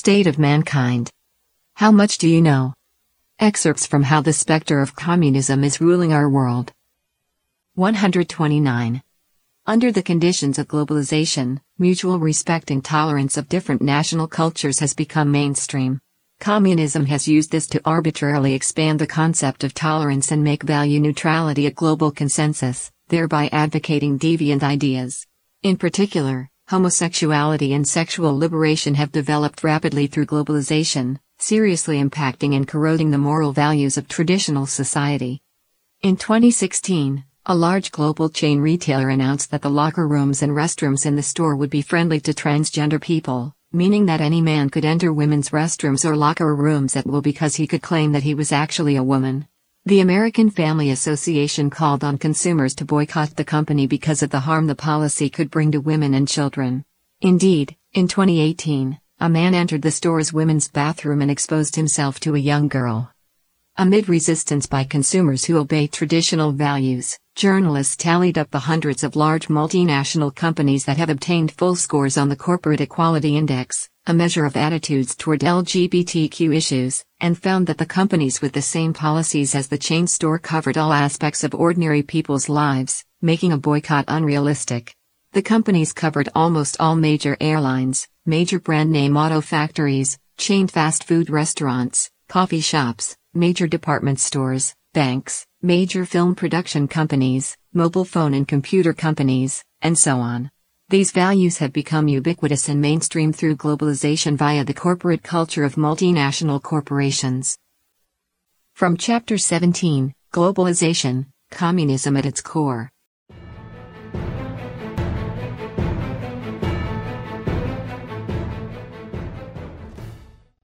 State of Mankind. How much do you know? Excerpts from How the Spectre of Communism is Ruling Our World. 129. Under the conditions of globalization, mutual respect and tolerance of different national cultures has become mainstream. Communism has used this to arbitrarily expand the concept of tolerance and make value neutrality a global consensus, thereby advocating deviant ideas. In particular, homosexuality and sexual liberation have developed rapidly through globalization, seriously impacting and corroding the moral values of traditional society. In 2016, a large global chain retailer announced that the locker rooms and restrooms in the store would be friendly to transgender people meaning that any man could enter women's restrooms or locker rooms at will because he could claim that he was actually a woman. The American Family Association called on consumers to boycott the company because of the harm the policy could bring to women and children. Indeed, in 2018, a man entered the store's women's bathroom and exposed himself to a young girl. Amid resistance by consumers who obey traditional values, journalists tallied up the hundreds of large multinational companies that have obtained full scores on the Corporate Equality Index, a measure of attitudes toward LGBTQ issues, and found that the companies with the same policies as the chain store covered all aspects of ordinary people's lives, making a boycott unrealistic. The companies covered almost all major airlines, major brand name auto factories, chain fast food restaurants, coffee shops, major department stores, banks, major film production companies, mobile phone and computer companies, and so on. These values have become ubiquitous and mainstream through globalization via the corporate culture of multinational corporations. From Chapter 17 Globalization Communism at its Core.